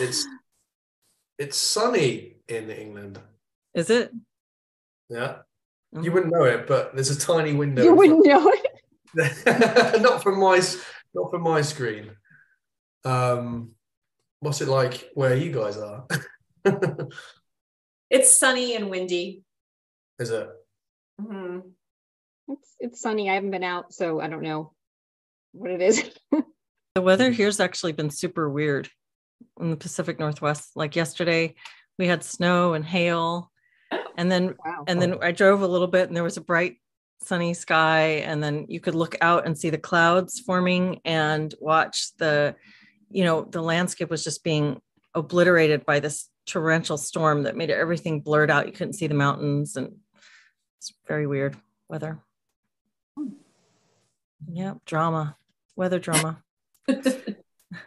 It's it's sunny in England. Is it? Yeah. You wouldn't know it, but there's a tiny window. You wouldn't know it. not from my not from my screen. Um, what's it like where you guys are? It's sunny and windy. Is it? hmm It's it's sunny. I haven't been out, so I don't know what it is. The weather here's actually been super weird in the Pacific Northwest. Like yesterday, we had snow and hail, oh, and then wow. and then I drove a little bit, and there was a bright, sunny sky, and then you could look out and see the clouds forming and watch the, you know, the landscape was just being obliterated by this torrential storm that made everything blurred out. You couldn't see the mountains, and it's very weird weather. Hmm. Yeah, drama, weather drama.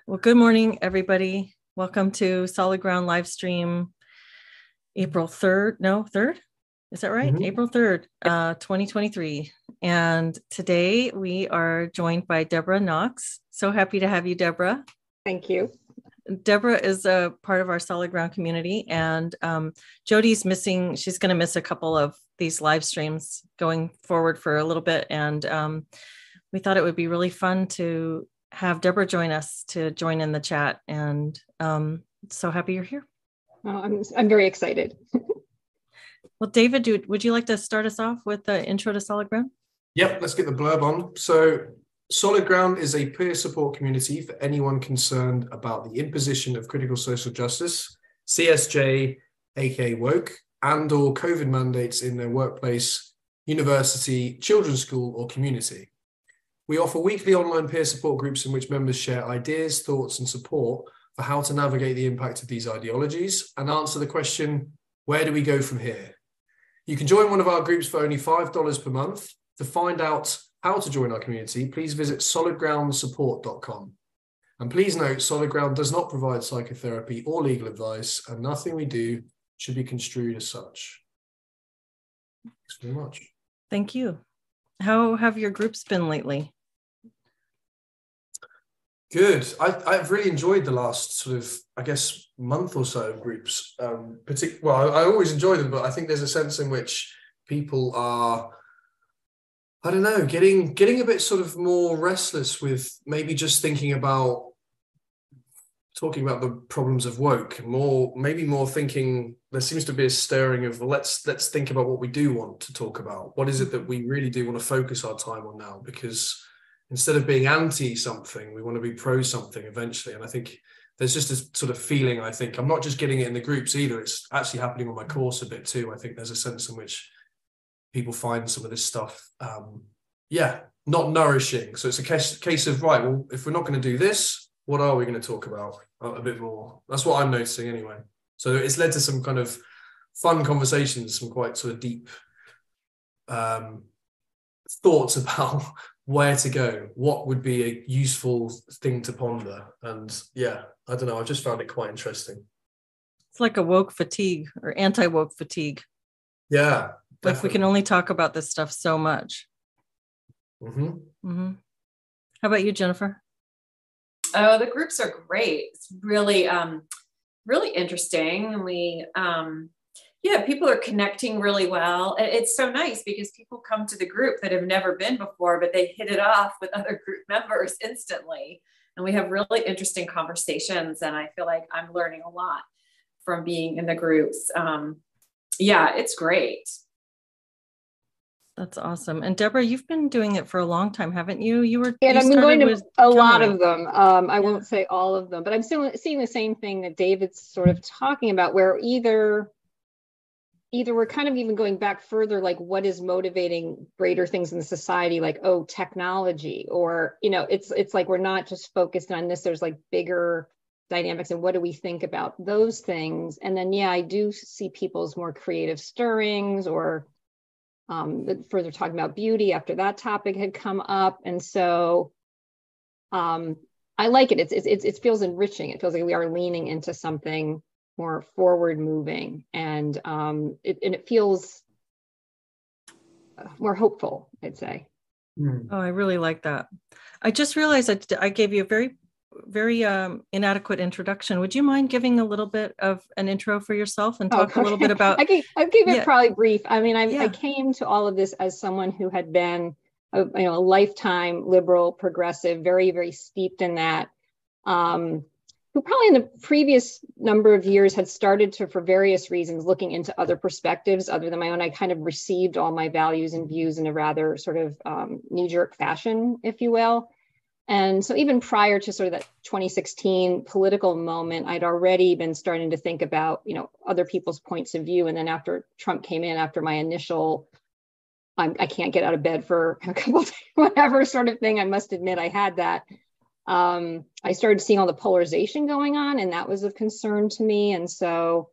Well, good morning, everybody. Welcome to Solid Ground live stream, April 3rd. No, 3rd? Is that right? Mhm. April 3rd, uh, 2023. And today we are joined by Deborah Knox. So happy to have you, Deborah. Thank you. Deborah is a part of our Solid Ground community, and um, Jodi's missing. She's going to miss a couple of these live streams going forward for a little bit. And um, we thought it would be really fun to have Deborah join us to join in the chat. And um, so happy you're here. Well, I'm I'm very excited. Well, David, do, would you like to start us off with the intro to Solid Ground? Yep, let's get the blurb on. So, Solid Ground is a peer support community for anyone concerned about the imposition of critical social justice, CSJ, aka woke, and or COVID mandates in their workplace, university, children's school, or community. We offer weekly online peer support groups in which members share ideas, thoughts, and support for how to navigate the impact of these ideologies and answer the question, where do we go from here? You can join one of our groups for only $5 per month. To find out how to join our community, please visit solidgroundsupport.com. And please note, Solid Ground does not provide psychotherapy or legal advice, and nothing we do should be construed as such. Thanks very much. Thank you. How have your groups been lately? Good. I, I've really enjoyed the last sort of, I guess, month or so of groups. Um, partic- well, I, I always enjoy them, but I think there's a sense in which people are, I don't know, getting getting a bit sort of more restless with maybe just thinking about talking about the problems of woke, more maybe more thinking. There seems to be a stirring of let's let's think about what we do want to talk about. What is it that we really do want to focus our time on now? Because instead of being anti something, we want to be pro something eventually. And I think there's just this sort of feeling, I think, I'm not just getting it in the groups either, it's actually happening on my course a bit too. I think there's a sense in which people find some of this stuff, um, yeah, not nourishing. So it's a case, case of, right, well, if we're not going to do this, what are we going to talk about a, bit more? That's what I'm noticing anyway. So it's led to some kind of fun conversations, some quite sort of deep um, thoughts about where to go, what would be a useful thing to ponder. And yeah, I don't know. I just found it quite interesting. It's like a woke fatigue or anti woke fatigue. Yeah. Like we can only talk about this stuff so much. hmm hmm How about you, Jennifer? Oh, the groups are great. It's really, um, really interesting. And we, um, yeah, people are connecting really well. It's so nice because people come to the group that have never been before, but they hit it off with other group members instantly. And we have really interesting conversations. And I feel like I'm learning a lot from being in the groups. Um, yeah, it's great. That's awesome. And Deborah, you've been doing it for a long time, haven't you? You were And you I've been going to with a lot of them. Um, I won't say all of them, but I'm still seeing the same thing that David's sort of talking about, where either either we're kind of even going back further, like what is motivating greater things in the society, like oh, technology, or you know, it's it's like we're not just focused on this. There's like bigger dynamics and what do we think about those things and then yeah i do see people's more creative stirrings or um, the- further talking about beauty after that topic had come up. And so um, I like it. It's, it's, it feels enriching. It feels like we are leaning into something more forward moving and, um, it, and it feels uh, more hopeful, I'd say. Mm. Oh, I really like that. I just realized I, I gave you a very very um, inadequate introduction. Would you mind giving a little bit of an intro for yourself and talk oh, okay. a little bit about? I gave, I keep it yeah. probably brief. I mean, I, yeah. I came to all of this as someone who had been, a, you know, a lifetime liberal, progressive, very, very steeped in that. Um, who probably in the previous number of years had started to, for various reasons, looking into other perspectives other than my own. I kind of received all my values and views in a rather sort of um, knee jerk fashion, if you will. And so, even prior to sort of that 2016 political moment, I'd already been starting to think about, you know, other people's points of view. And then after Trump came in, after my initial, I'm, I can not get out of bed for a couple days, whatever sort of thing, I must admit I had that um, I started seeing all the polarization going on, and that was of concern to me. And so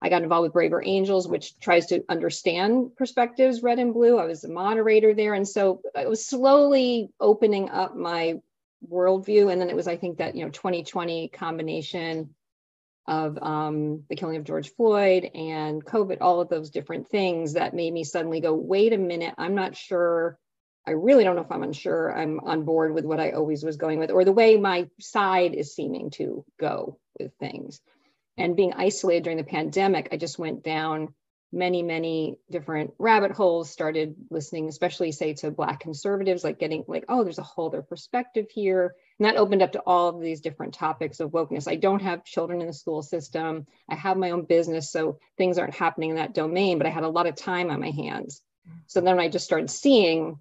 I got involved with Braver Angels, which tries to understand perspectives, red and blue. I was a moderator there. And so it was slowly opening up my worldview. And then it was, I think, that, you know, 2020 combination of um, the killing of George Floyd and COVID, all of those different things that made me suddenly go, wait a minute, I'm not sure I really don't know if I'm unsure I'm on board with what I always was going with, or the way my side is seeming to go with things. And being isolated during the pandemic, I just went down many, many different rabbit holes, started listening, especially say to Black conservatives, like getting like, oh, there's a whole other perspective here. And that opened up to all of these different topics of wokeness. I don't have children in the school system. I have my own business, so things aren't happening in that domain, but I had a lot of time on my hands. So then I just started seeing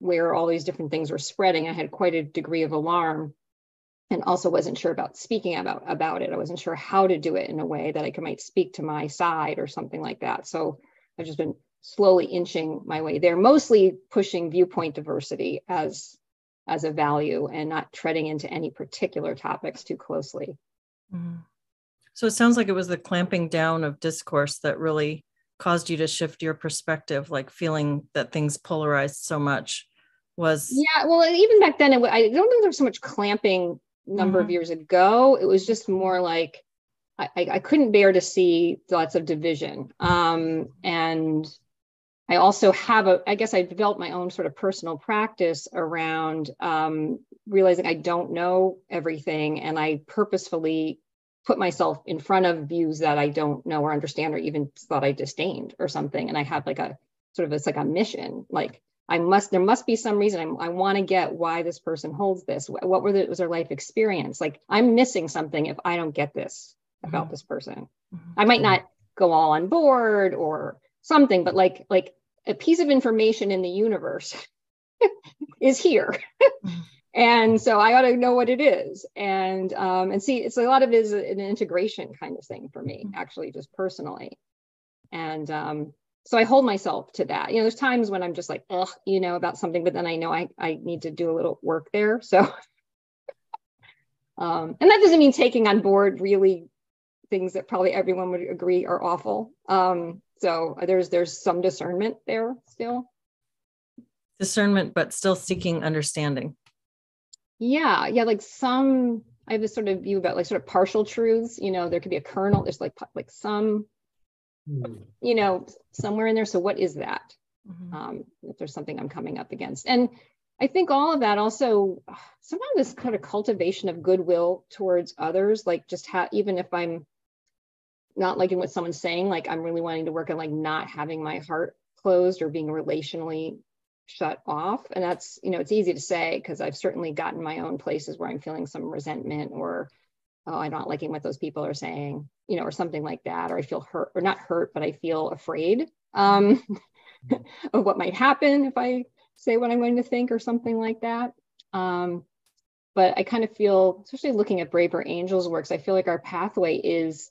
where all these different things were spreading, I had quite a degree of alarm and also wasn't sure about speaking about, about it. I wasn't sure how to do it in a way that I could might speak to my side or something like that. So I've just been slowly inching my way there, mostly pushing viewpoint diversity as as a value and not treading into any particular topics too closely. Mm-hmm. So it sounds like it was the clamping down of discourse that really caused you to shift your perspective, like feeling that things polarized so much was yeah well even back then it, i don't think there was so much clamping number mm-hmm. of years ago. It was just more like I, I couldn't bear to see lots of division. Um, and i also have a i guess i developed my own sort of personal practice around um, realizing i don't know everything and i purposefully put myself in front of views that i don't know or understand or even thought i disdained or something. And i have like a sort of it's like a mission like I must, there must be some reason I'm, i want to get why this person holds this. What were the, was their life experience? Like I'm missing something if I don't get this about mm-hmm. this person. Mm-hmm. I might not go all on board or something, but like, like a piece of information in the universe is here. Mm-hmm. and so I ought to know what it is. And, um, and see, it's a lot of it is an integration kind of thing for me, mm-hmm. actually, just personally. And, um, so I hold myself to that. You know, there's times when I'm just like, ugh, you know, about something, but then I know I, I need to do a little work there. So, um, and that doesn't mean taking on board really things that probably everyone would agree are awful. Um, so there's there's some discernment there still. Discernment, but still seeking understanding. Yeah, yeah, like some I have this sort of view about like sort of partial truths. You know, there could be a kernel. There's like like some. You know, somewhere in there. So what is that? Mm-hmm. Um, if there's something I'm coming up against. And I think all of that also somehow this kind of cultivation of goodwill towards others, like just how even if I'm not liking what someone's saying, like I'm really wanting to work on like not having my heart closed or being relationally shut off. And that's, you know, it's easy to say because I've certainly gotten my own places where I'm feeling some resentment or oh, I'm not liking what those people are saying, you know, or something like that, or I feel hurt, or not hurt, but I feel afraid um, of what might happen if I say what I'm going to think or something like that. Um, but I kind of feel, especially looking at Braver Angels works, I feel like our pathway is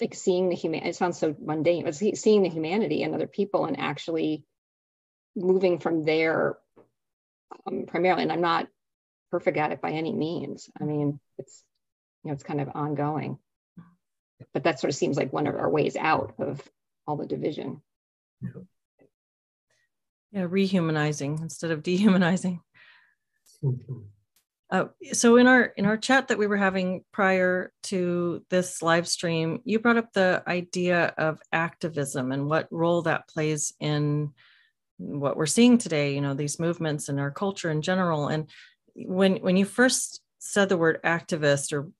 like seeing the human. It sounds so mundane, but seeing the humanity in other people and actually moving from there um, primarily. And I'm not perfect at it by any means. I mean, it's you know, it's kind of ongoing. But that sort of seems like one of our ways out of all the division. Yeah, yeah rehumanizing instead of dehumanizing. Mm-hmm. Uh, so in our in our chat that we were having prior to this live stream, you brought up the idea of activism and what role that plays in what we're seeing today. You know, these movements and our culture in general. And when when you first said the word activist or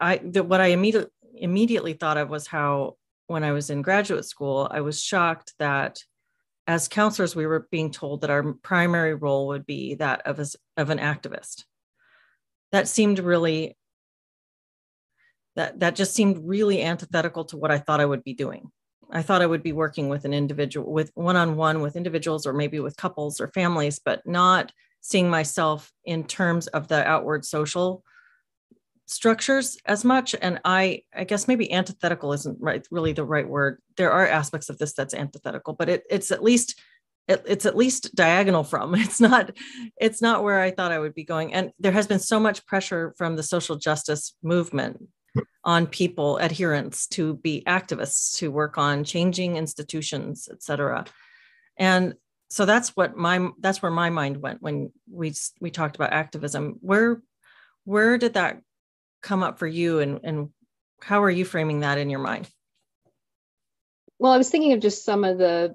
I what I immediately immediately thought of was how when I was in graduate school, I was shocked that as counselors, we were being told that our primary role would be that of, a, of an activist. That seemed really, that, that just seemed really antithetical to what I thought I would be doing. I thought I would be working with an individual, with one on one with individuals or maybe with couples or families, but not seeing myself in terms of the outward social structures as much and i i guess maybe antithetical isn't right really the right word. There are aspects of this that's antithetical but it, it's at least it, it's at least diagonal from. It's not it's not where i thought i would be going. And there has been so much pressure from the social justice movement on people adherents to be activists to work on changing institutions etc and so that's what my that's where my mind went when we we talked about activism. Where where did that come up for you and, and how are you framing that in your mind? Well, I was thinking of just some of the,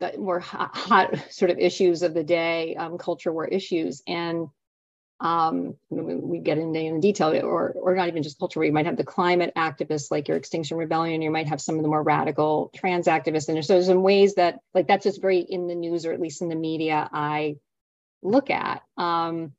the more hot, hot sort of issues of the day, um, culture war issues. And um, we get into in detail, or, or not even just culture war, you might have the climate activists like your Extinction Rebellion, you might have some of the more radical trans activists. And so there's some ways that, like, that's just very in the news, or at least in the media, I look at. Um,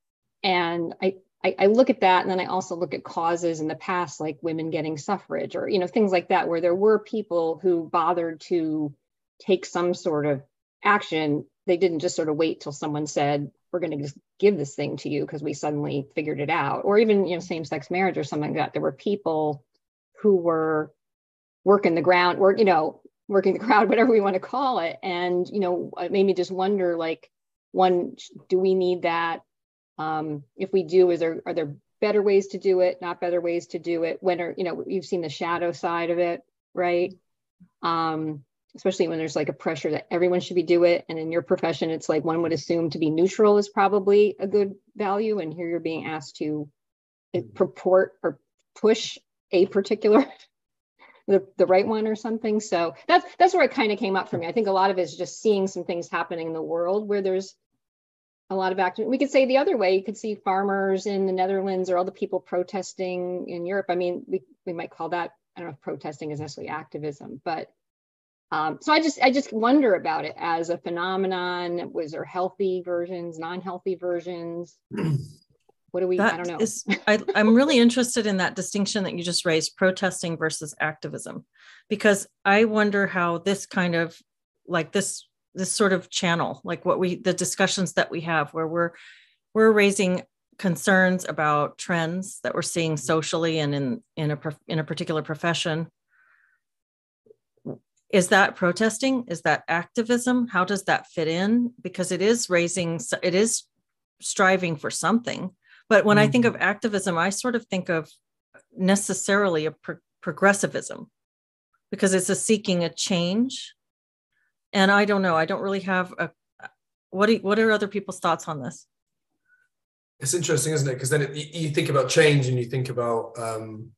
and I, I, I, look at that and then I also look at causes in the past, like women getting suffrage or, you know, things like that, where there were people who bothered to take some sort of action. They didn't just sort of wait till someone said, we're going to just give this thing to you because we suddenly figured it out. Or even, you know, same sex marriage or something like that. There were people who were working the ground, or, you know, working the crowd, whatever we want to call it. And, you know, uh, it made me just wonder like, one, do we need that um, if we do, is there are there better ways to do it, not better ways to do it? When are you know you've seen the shadow side of it, right? Um, especially when there's like a pressure that everyone should be do it, and in your profession, it's like one would assume to be neutral is probably a good value, and here you're being asked to purport or push a particular the, the right one or something. So that's that's where it kind of came up for me. I think a lot of it is just seeing some things happening in the world where there's a lot of action. We could say the other way. You could see farmers in the Netherlands or all the people protesting in Europe. I mean, we, we might call that, I don't know if protesting is necessarily activism, but um, so I just I just wonder about it as a phenomenon. Was there healthy versions, non-healthy versions? What do we? That I don't know. Is, I, I'm really interested in that distinction that you just raised: protesting versus activism, because I wonder how this kind of like this this sort of channel like what we the discussions that we have where we're we're raising concerns about trends that we're seeing socially and in in a in a particular profession is that protesting is that activism how does that fit in because it is raising it is striving for something but when mm-hmm. i think mm-hmm. of activism i sort of think of necessarily a pro- progressivism because it's a seeking a change and I don't know. I don't really have a. What do, what are other people's thoughts on this? It's interesting, isn't it? Because then it, you think about change and you think about um,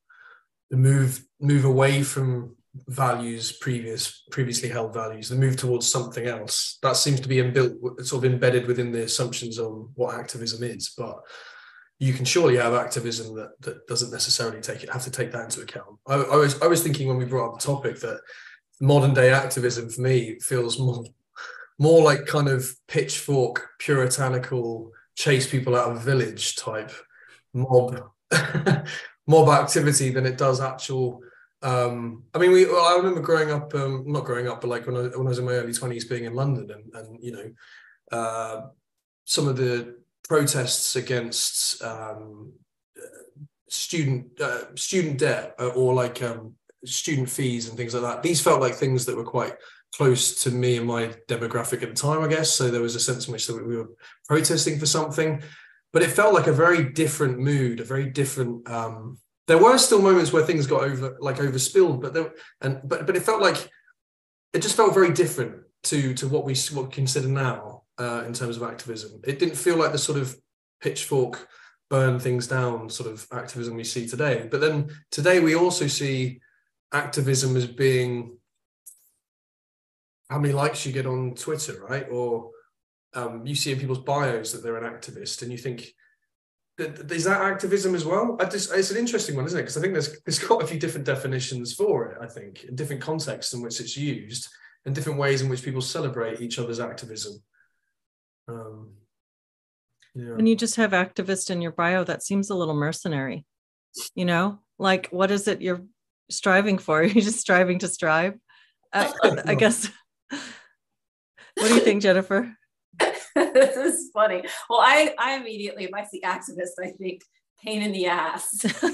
the move move away from values previous previously held values the move towards something else that seems to be inbuilt sort of embedded within the assumptions on what activism is but you can surely have activism that, that doesn't necessarily take it have to take that into account I, I was i was thinking when we brought up the topic that modern day activism for me feels more more like kind of pitchfork puritanical chase people out of village type mob mob activity than it does actual um, I mean, we. I remember growing up, um, not growing up, but like when I, when I was in my early twenties, being in London, and and you know, uh, some of the protests against um, student uh, student debt, uh, or like um, student fees and things like that. These felt like things that were quite close to me and my demographic at the time, I guess. So there was a sense in which that we were protesting for something, but it felt like a very different mood, a very different. Um, there were still moments where things got over, like overspilled, but there, and but but it felt like it just felt very different to to what we what we consider now uh, in terms of activism. It didn't feel like the sort of pitchfork burn things down sort of activism we see today. But then today we also see activism as being how many likes you get on Twitter, right? Or um, you see in people's bios that they're an activist, and you think is that activism as well? Just, it's an interesting one, isn't it? Because I think there's there's quite a few different definitions for it. I think in different contexts in which it's used, and different ways in which people celebrate each other's activism. Um, yeah. When you just have activist in your bio, that seems a little mercenary. You know, like what is it you're striving for? You're just striving to strive. I, I guess. What do you think, Jennifer? this is funny. Well, I, I immediately, if I see activist, I think pain in the ass.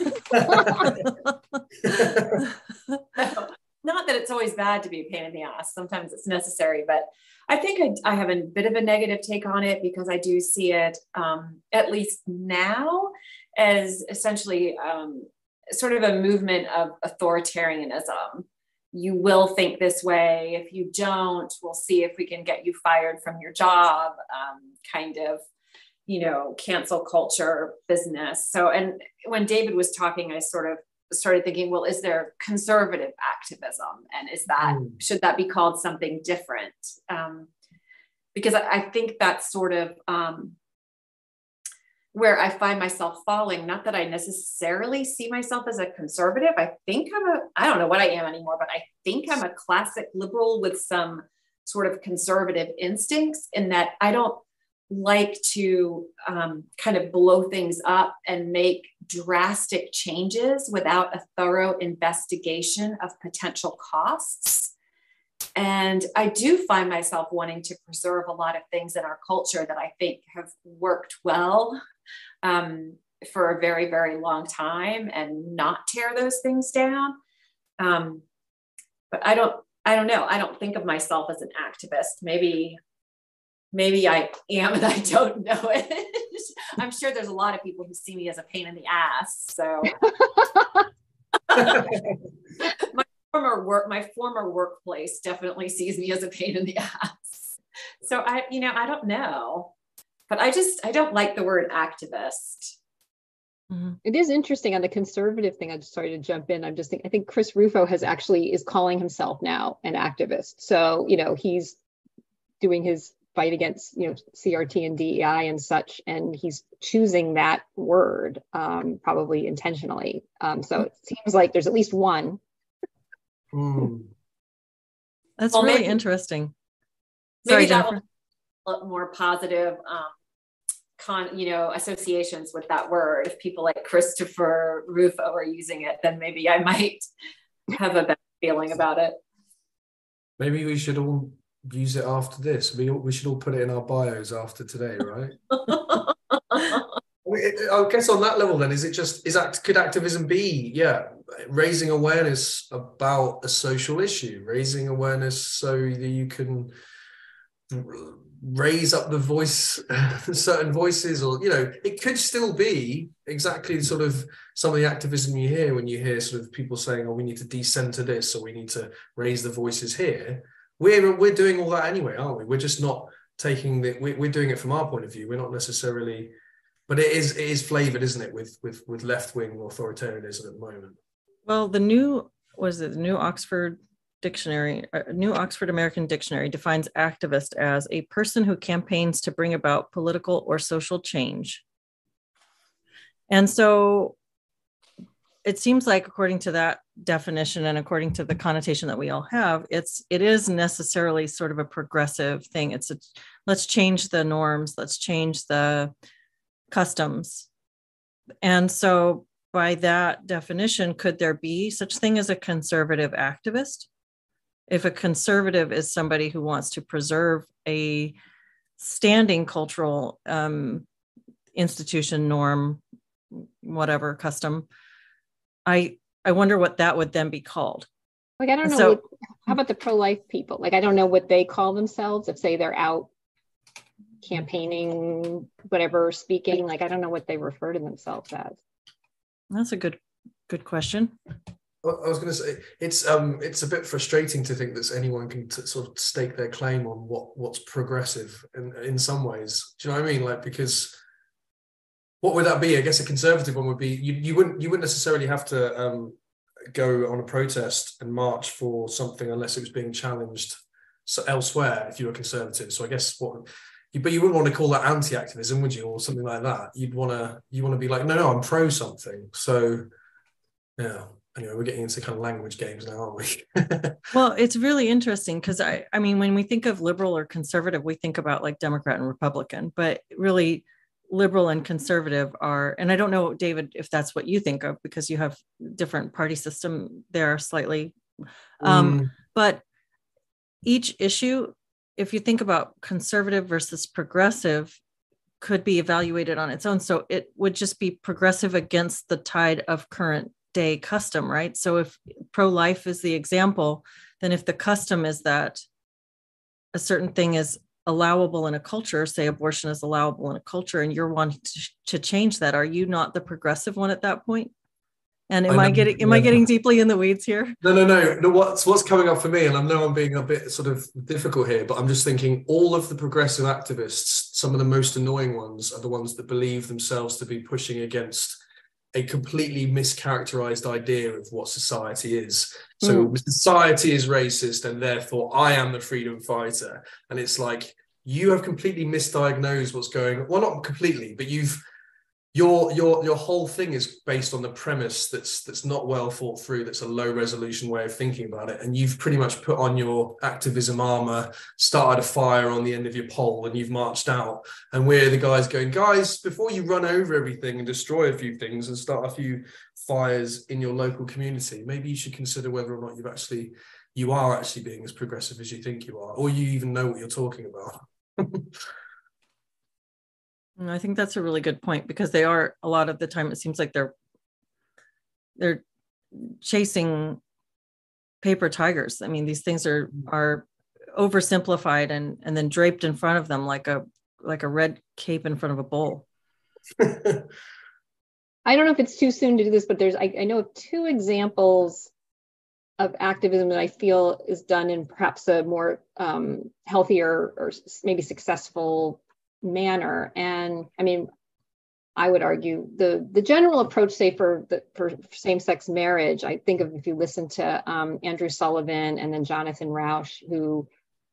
not that it's always bad to be a pain in the ass. Sometimes it's necessary, but I think I, I have a bit of a negative take on it because I do see it, um, at least now, as essentially um, sort of a movement of authoritarianism you will think this way. If you don't, we'll see if we can get you fired from your job, um, kind of, you know, cancel culture business. So, and when David was talking, I sort of started thinking, well, is there conservative activism? And is that, mm. should that be called something different? Um, because I, I, think that's sort of, um, where I find myself falling. Not that I necessarily see myself as a conservative. I think I'm a, I don't know what I am anymore, but I think I'm a classic liberal with some sort of conservative instincts in that I don't like to um, kind of blow things up and make drastic changes without a thorough investigation of potential costs. And I do find myself wanting to preserve a lot of things in our culture that I think have worked well um, for a very, very long time and not tear those things down. Um, but I don't, I don't know. I don't think of myself as an activist. Maybe, maybe I am and I don't know it. I'm sure there's a lot of people who see me as a pain in the ass. So my former work, my former workplace definitely sees me as a pain in the ass. So I, you know, I don't know but I just I don't like the word activist. Mm-hmm. It is interesting on the conservative thing. I just started to jump in. I'm just thinking, I think Chris Rufo has actually is calling himself now an activist. So, you know, he's doing his fight against, you know, CRT and DEI and such, and he's choosing that word um, probably intentionally. Um, so it seems like there's at least one. Mm. That's well, really maybe, interesting. Sorry, Jennifer more positive um, con you know associations with that word. If people like christopher rufo are using it then maybe i might have a better feeling about it. Maybe we should all use it after this. We, we should all put it in our bios after today right? I guess on that level, then, is it just is that could activism be, yeah, raising awareness about a social issue, raising awareness so that you can raise up the voice certain voices or you know it could still be exactly sort of some of the activism you hear when you hear sort of people saying oh we need to decenter this or we need to raise the voices here. We're we're doing all that anyway aren't we? We're just not taking the we're doing it from our point of view. We're not necessarily but it is it is flavored isn't it with with with left-wing authoritarianism at the moment? Well the new was it the new oxford Dictionary, uh, New Oxford American Dictionary defines activist as a person who campaigns to bring about political or social change. And so it seems like according to that definition and according to the connotation that we all have, it's it is necessarily sort of a progressive thing. It's a let's change the norms, let's change the customs. And so by that definition, could there be such thing as a conservative activist? If a conservative is somebody who wants to preserve a standing cultural um, institution norm whatever custom i i wonder what that would then be called. Like i don't know so, what, how about the pro-life people? Like i don't know what they call themselves if say they're out campaigning whatever speaking. Like i don't know what they refer to themselves as. That's a good good question I was going to say it's um it's a bit frustrating to think that anyone can t- sort of stake their claim on what what's progressive in in some ways. Do you know what I mean? Like because what would that be? I guess a conservative one would be you you wouldn't you wouldn't necessarily have to um, go on a protest and march for something unless it was being challenged elsewhere if you were conservative. So I guess what but you wouldn't want to call that anti-activism, would you, or something like that? You'd want to you want to be like, no, no, I'm pro something. So, yeah. Anyway, we're getting into kind of language games now, aren't we? well, it's really interesting because I, I mean, when we think of liberal or conservative, we think about like Democrat and Republican, but really, liberal and conservative are, and I don't know, David, if that's what you think of because you have different party system there slightly. Um, mm. But each issue if you think about conservative versus progressive could be evaluated on its own so it would just be progressive against the tide of current day custom right so if pro-life is the example then if the custom is that a certain thing is allowable in a culture say abortion is allowable in a culture and you're wanting to, to change that are you not the progressive one at that point and am I, I getting am yeah. I getting deeply in the weeds here? No, no, no. No, what's what's coming up for me, and I know I'm being a bit sort of difficult here, but I'm just thinking all of the progressive activists, some of the most annoying ones are the ones that believe themselves to be pushing against a completely mischaracterized idea of what society is. So mm. society is racist, and therefore I am the freedom fighter. And it's like you have completely misdiagnosed what's going. Well, not completely, but you've your your your whole thing is based on the premise that's that's not well thought through that's a low resolution way of thinking about it. And you've pretty much put on your activism armor started a fire on the end of your pole and you've marched out. And we're the guys going guys before you run over everything and destroy a few things and start a few fires in your local community maybe you should consider whether or not you've actually you are actually being as progressive as you think you are or you even know what you're talking about I think that's a really good point because they are a lot of the time it seems like they're they're chasing paper tigers. I mean, these things are mm. are oversimplified and and then draped in front of them like a like a red cape in front of a bull. I don't know if it's too soon to do this, but there's I, I know of two examples of activism that I feel is done in perhaps a more um, healthier or maybe successful manner. And I mean, I would argue the the general approach, say for the for same sex marriage, I think of if you listen to um, Andrew Sullivan and then Jonathan Rauch, who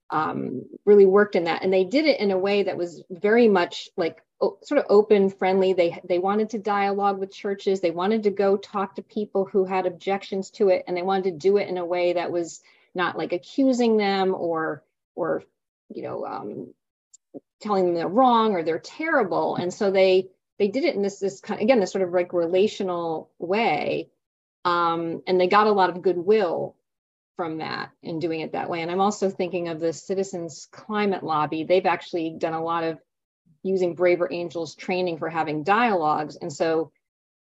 um, really worked in that, and they did it in a way that was very much like o- sort of open, friendly. They they wanted to dialogue with churches. They wanted to go talk to people who had objections to it, and they wanted to do it in a way that was not like accusing them or or you know um, telling them they're wrong or they're terrible. And so they they did it in this this kind again this sort of like relational way. Um, and they got a lot of goodwill from that in doing it that way. And i'm also thinking of the citizens climate lobby. They've actually done a lot of using braver angels training for having dialogues. And so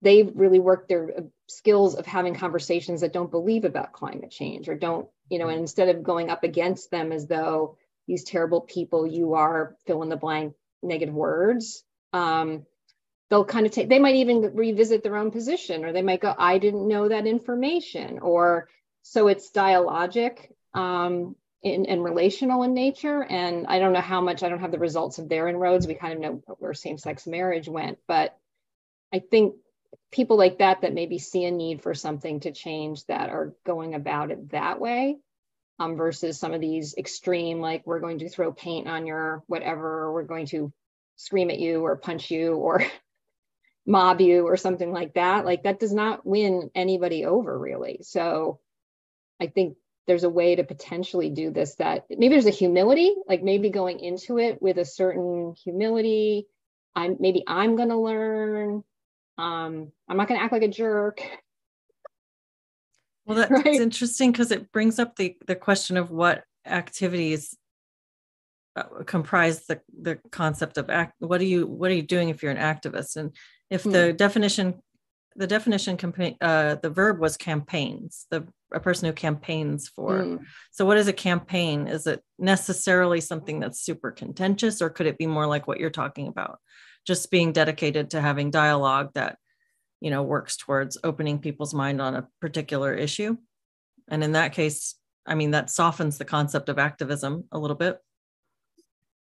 they've really worked their uh, skills of having conversations that don't believe about climate change or don't you know and instead of going up against them as though these terrible people you are fill in the blank negative words. Um, they'll kind of take they might even revisit their own position or they might go i didn't know that information or so it's dialogic um, in, and relational in nature. And i don't know how much i don't have the results of their inroads we kind of know where same-sex marriage went but i think people like that that maybe see a need for something to change that are going about it that way um, versus some of these extreme, like we're going to throw paint on your whatever, we're going to scream at you or punch you or mob you or something like that. Like that does not win anybody over really. So I think there's a way to potentially do this that maybe there's a humility, like maybe going into it with a certain humility. I'm maybe I'm to learn. Um, I'm not to act like a jerk. Well, that's right? interesting because it brings up the the question of what activities uh, comprise the the concept of act. What are you what are you doing if you're an activist? And if hmm. the definition the definition campaign uh, the verb was campaigns the a person who campaigns for mm. so what is a campaign is it necessarily something that's super contentious or could it be more like what you're talking about just being dedicated to having dialogue that you know works towards opening people's mind on a particular issue and in that case i mean that softens the concept of activism a little bit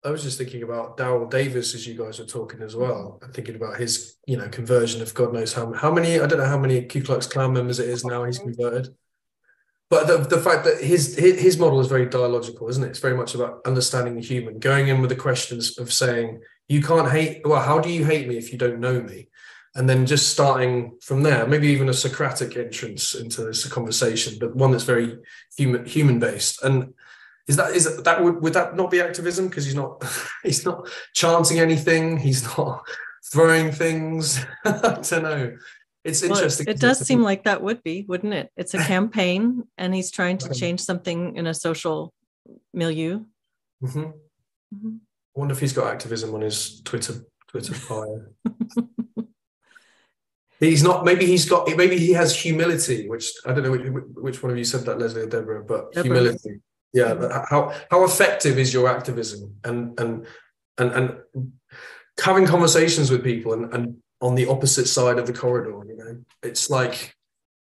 i was just thinking about daryl davis as you guys were talking as well and thinking about his you know conversion of god knows how, how many i don't know how many ku klux klan members it is now he's converted but the, the fact that his, his his model is very dialogical, isn't it? It's very much about understanding the human, going in with the questions of saying, you can't hate. Well, how do you hate me if you don't know me? And then just starting from there, maybe even a Socratic entrance into this conversation, but one that's very human human based. And is that is that, that would would that not be activism? Because he's not he's not chanting anything. He's not throwing things. I don't know. It's well, interesting. It does seem like that would be, wouldn't it? It's a campaign, and he's trying to change something in a social milieu. Mm-hmm. Mm-hmm. I wonder if he's got activism on his Twitter Twitter bio. He's not. Maybe he's got. Maybe he has humility, which I don't know which, which one of you said that, Leslie or Deborah, but Deborah. humility. Yeah. How how effective is your activism and and and and having conversations with people and and on the opposite side of the corridor. You know, it's like,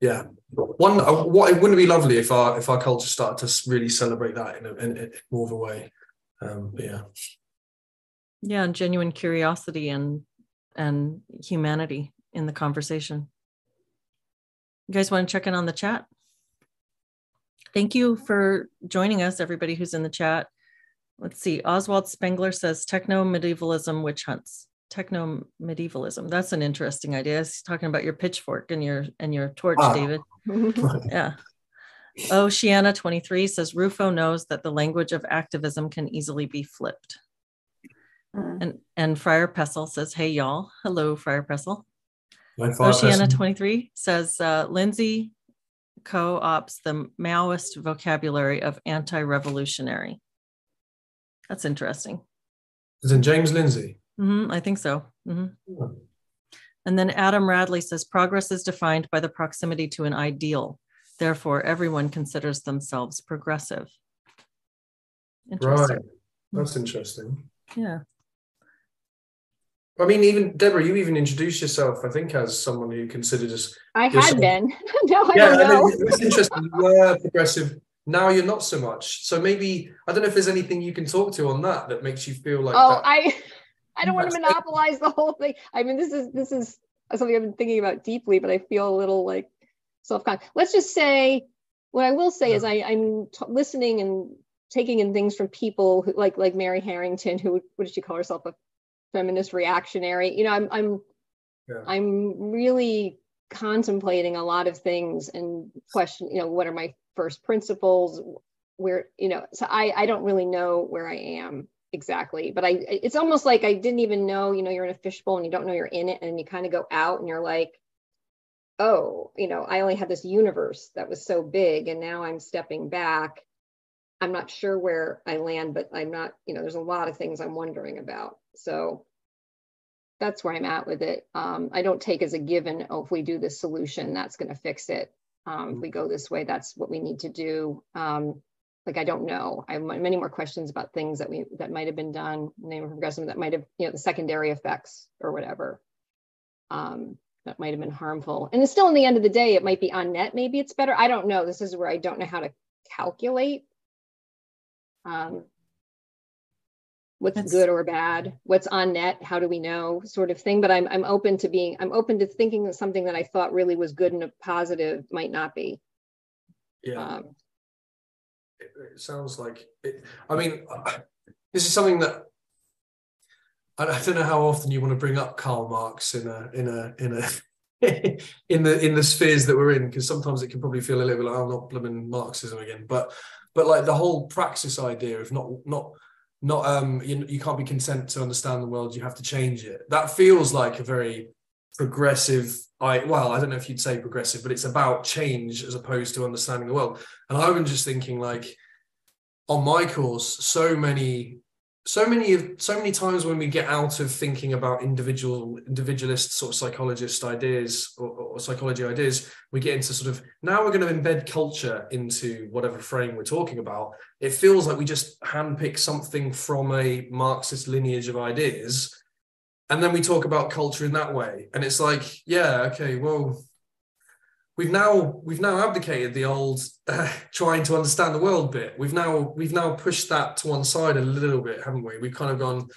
yeah, one. Uh, what it wouldn't be lovely if our if our culture started to really celebrate that in, a, in, in more of a way. Um, yeah, yeah, and genuine curiosity and and humanity in the conversation. You guys want to check in on the chat? Thank you for joining us, everybody who's in the chat. Let's see. Oswald Spengler says techno medievalism witch hunts techno medievalism. That's an interesting idea. He's talking about your pitchfork and your and your torch, ah. David. yeah. Oceana 23 says Rufo knows that the language of activism can easily be flipped. Mm. And and Friar Pessel says, Hey y'all. Hello, Friar Pessel. Oceana 23 says uh, Lindsay co opts the Maoist vocabulary of anti-revolutionary. That's interesting. Is it James Lindsay? Mm-hmm, I think so. Mm-hmm. And then Adam Radley says progress is defined by the proximity to an ideal. Therefore, everyone considers themselves progressive. Right. That's interesting. Yeah. I mean, even Deborah, you even introduced yourself, I think, as someone who considered us. I had been. no, I yeah, don't know. it's interesting. You were progressive. Now you're not so much. So maybe I don't know if there's anything you can talk to on that that makes you feel like. Oh, that. I I don't want to monopolize the whole thing. I mean, this is this is something I've been thinking about deeply, but I feel a little like self-conscious. Let's just say what I will say yeah. is I, I'm t- listening and taking in things from people who like like Mary Harrington, who what did she call herself a feminist reactionary? You know, I'm I'm yeah. I'm really contemplating a lot of things and question, you know, what are my first principles? Where, you know, so I I don't really know where I am exactly but i it's almost like i didn't even know you know you're in a fishbowl and you don't know you're in it and you kind of go out and you're like oh you know i only had this universe that was so big and now i'm stepping back i'm not sure where i land but i'm not you know there's a lot of things i'm wondering about so that's where i'm at with it um, i don't take as a given oh if we do this solution that's going to fix it um, if we go this way that's what we need to do um, like I don't know. I have many more questions about things that we that might have been done name of progressivism that might have you know the secondary effects or whatever um, that might have been harmful. And it's still in the end of the day, it might be on net. Maybe it's better. I don't know. This is where I don't know how to calculate um, what's That's... good or bad, what's on net, how do we know, sort of thing. But I'm I'm open to being I'm open to thinking that something that I thought really was good and positive might not be. Yeah. Um, it, sounds like it, I mean, this is something that I, I don't know how often you want to bring up Karl Marx in a in a in a in the in the spheres that we're in because sometimes it can probably feel a little bit like I'm not blooming Marxism again, but but like the whole praxis idea of not not not um you, you can't be content to understand the world you have to change it. That feels like a very progressive i well i don't know if you'd say progressive but it's about change as opposed to understanding the world. And i was just thinking like on my course so many so many of so many times when we get out of thinking about individual individualist sort of psychologist ideas or, or, psychology ideas we get into sort of now we're going to embed culture into whatever frame we're talking about. It feels like we just handpick something from a marxist lineage of ideas and then we talk about culture in that way. And it's like yeah okay well we've now we've now abdicated the old uh, trying to understand the world bit. We've now we've now pushed that to one side a little bit, haven't we? We've kind of gone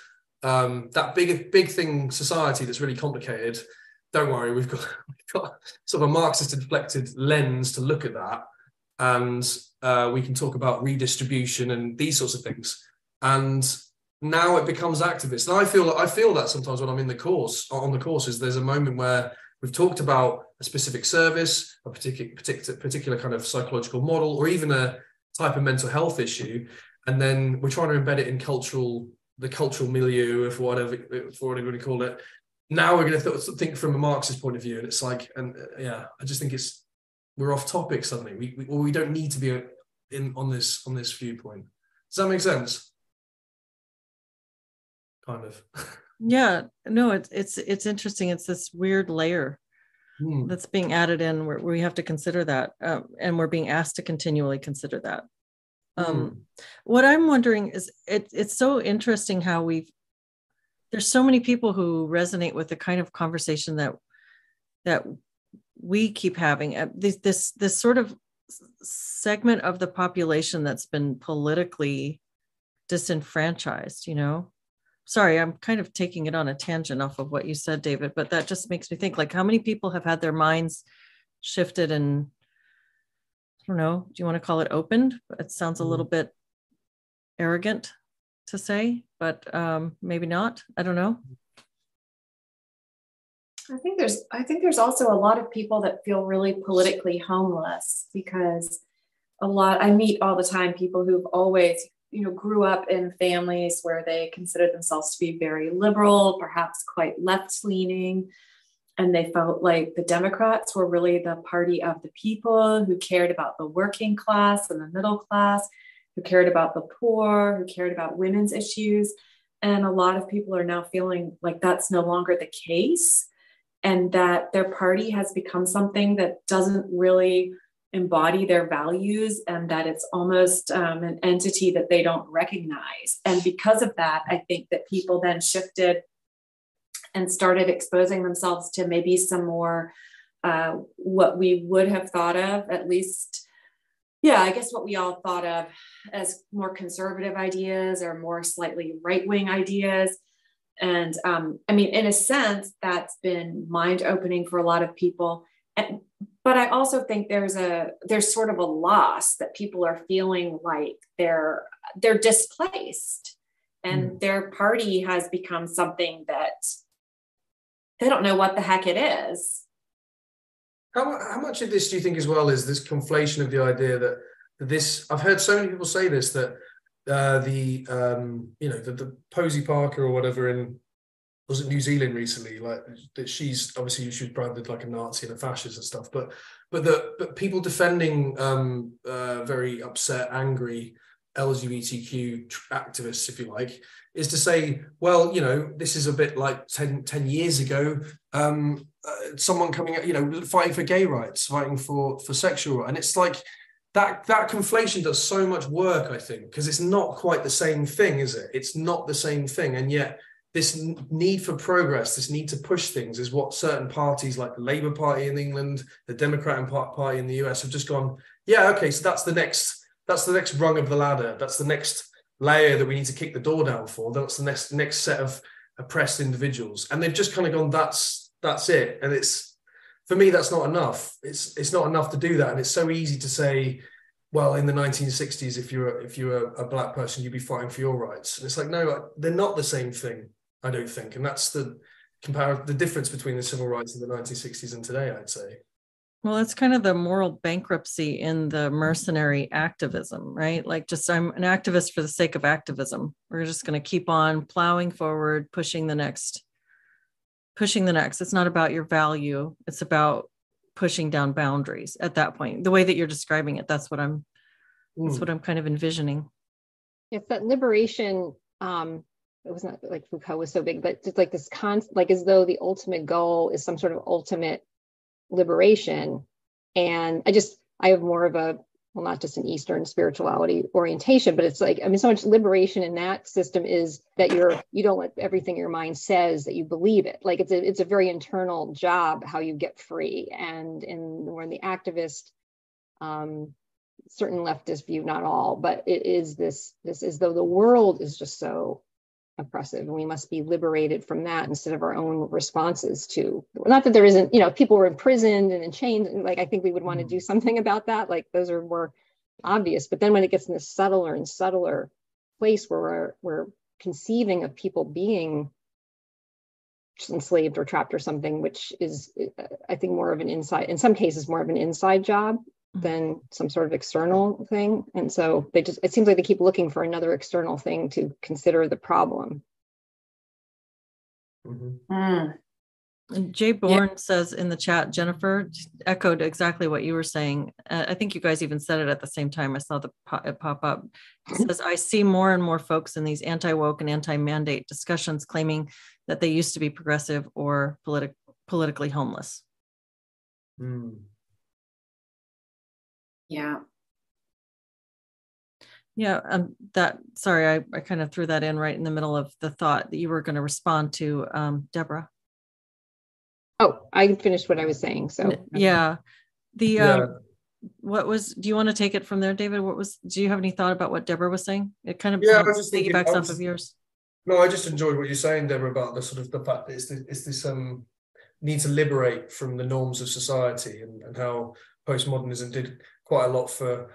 um, that big big thing society that's really complicated. Don't worry, we've got we've got sort of a Marxist deflected lens to look at that. and uh, we can talk about redistribution and these sorts of things. And now it becomes activist. And I feel I feel that sometimes when I'm in the course on the courses, there's a moment where we've talked about a specific service, a particular particular particular kind of psychological model, or even a type of mental health issue, and then we're trying to embed it in cultural the cultural milieu of whatever for whatever you call it. Now we're going to th- think from a Marxist point of view, and it's like, and uh, yeah, I just think it's we're off topic suddenly. We we, we don't need to be in on this on this viewpoint. Does that make sense? Kind of. yeah. No, it's it's it's interesting. It's this weird layer hmm. that's being added in where, we have to consider that, um, and we're being asked to continually consider that. Um, hmm. What I'm wondering is, it, it's so interesting how we've there's so many people who resonate with the kind of conversation that that we keep having uh, this this this sort of segment of the population that's been politically disenfranchised you know sorry i'm kind of taking it on a tangent off of what you said david but that just makes me think like how many people have had their minds shifted and i don't know do you want to call it opened it sounds a little mm-hmm. bit arrogant to say but um maybe not i don't know I think there's I think there's also a lot of people that feel really politically homeless because a lot I meet all the time people who've always you know grew up in families where they considered themselves to be very liberal, perhaps quite left leaning and they felt like the Democrats were really the party of the people who cared about the working class and the middle class, who cared about the poor, who cared about women's issues. And a lot of people are now feeling like that's no longer the case and that their party has become something that doesn't really embody their values and that it's almost um, an entity that they don't recognize. And because of that, I think that people then shifted and started exposing themselves to maybe some more uh, what we would have thought of, at least, yeah, I guess what we all thought of as more conservative ideas or more slightly right wing ideas. And um, I mean, in a sense, that's been mind opening for a lot of people. And, but I also think there's a there's sort of a loss that people are feeling like they're they're displaced, and mm. their party has become something that they don't know what the heck it is. How, how much of this do you think as well is this conflation of the idea that, this? I've heard so many people say this that uh, the um, you know the, the Posie Parker or whatever in was it New Zealand recently? Like that she's obviously she was branded like a Nazi and a fascist and stuff but but the but people defending um, uh, very upset angry LGBTQ activists if you like is to say well you know this is a bit like 10, 10 years ago um, uh, someone coming you know fighting for gay rights fighting for for sexual and it's like that that conflation does so much work i think because it's not quite the same thing is it? It's not the same thing. And yet this need for progress this need to push things is what certain parties like the labour party in england the democrat party in the us have just gone yeah okay so that's the next that's the next rung of the ladder. That's the next layer that we need to kick the door down for. That's the next next set of oppressed individuals. And they've just kind of gone that's that's it. And it's for me that's not enough. It's it's not enough to do that. And it's so easy to say well in the 1960s if you're if you're a, a black person you'd be fighting for your rights. And it's like no they're not the same thing i don't think and that's the compare the difference between the civil rights in the 1960s and today i'd say well it's kind of the moral bankruptcy in the mercenary activism right like just i'm an activist for the sake of activism we're just going to keep on plowing forward pushing the next pushing the next. It's not about your value. It's about pushing down boundaries at that point. The way that you're describing it, that's what I'm mm. that's what I'm kind of envisioning. It's that liberation. Um, it was not like Foucault was so big, but just like this con like as though the ultimate goal is some sort of ultimate liberation. And I just I have more of a well, not just an Eastern spirituality orientation, but it's like, I mean, so much liberation in that system is that you're, you don't let everything your mind says that you believe it. Like it's a, it's a very internal job how you get free. And in when the activist, um, certain leftist view, not all, but it is this, this is though the world is just so oppressive and we must be liberated from that instead of our own responses to not that there isn't you know people were imprisoned and in chains and like i think we would want to mm-hmm. do something about that like those are more obvious but then when it gets in this subtler and subtler place where we're, we're conceiving of people being enslaved or trapped or something which is i think more of an inside in some cases more of an inside job than some sort of external thing. And so they just, it seems like they keep looking for another external thing to consider the problem. Mm-hmm. Mm. And Jay Bourne yeah. says in the chat, Jennifer echoed exactly what you were saying. Uh, I think you guys even said it at the same time. I saw the pop, it pop up. It says, I see more and more folks in these anti woke and anti mandate discussions claiming that they used to be progressive or politi- politically homeless. Mm. Yeah. Yeah, um, that sorry, I, I kind of threw that in right in the middle of the thought that you were going to respond to, um, Deborah. Oh, I finished what I was saying. So yeah, the yeah. Um, what was? Do you want to take it from there, David? What was? Do you have any thought about what Deborah was saying? It kind of yeah, I was just piggybacks off of yours. No, I just enjoyed what you're saying, Deborah, about the sort of the fact that it's this, it's this um need to liberate from the norms of society and, and how postmodernism did quite a lot for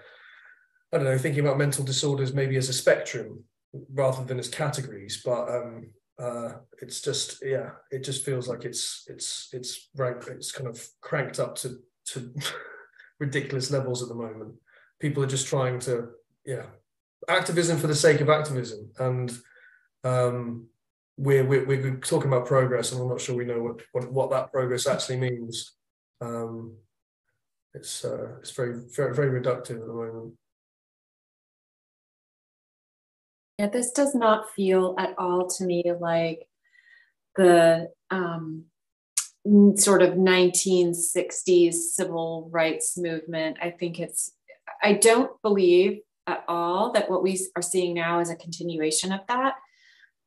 I don't know thinking about mental disorders maybe as a spectrum rather than as categories, but um, uh, it's just yeah, it just feels like it's it's it's rank, it's kind of cranked up to to ridiculous levels at the moment. People are just trying to yeah, activism for the sake of activism, and um, we're, we're we're talking about progress, and I'm not sure we know what what, what that progress actually means. Um, it's uh, it's very very very reductive at the moment. Yeah, this does not feel at all to me like the um, sort of 1960s civil rights movement. I think it's, I don't believe at all that what we are seeing now is a continuation of that.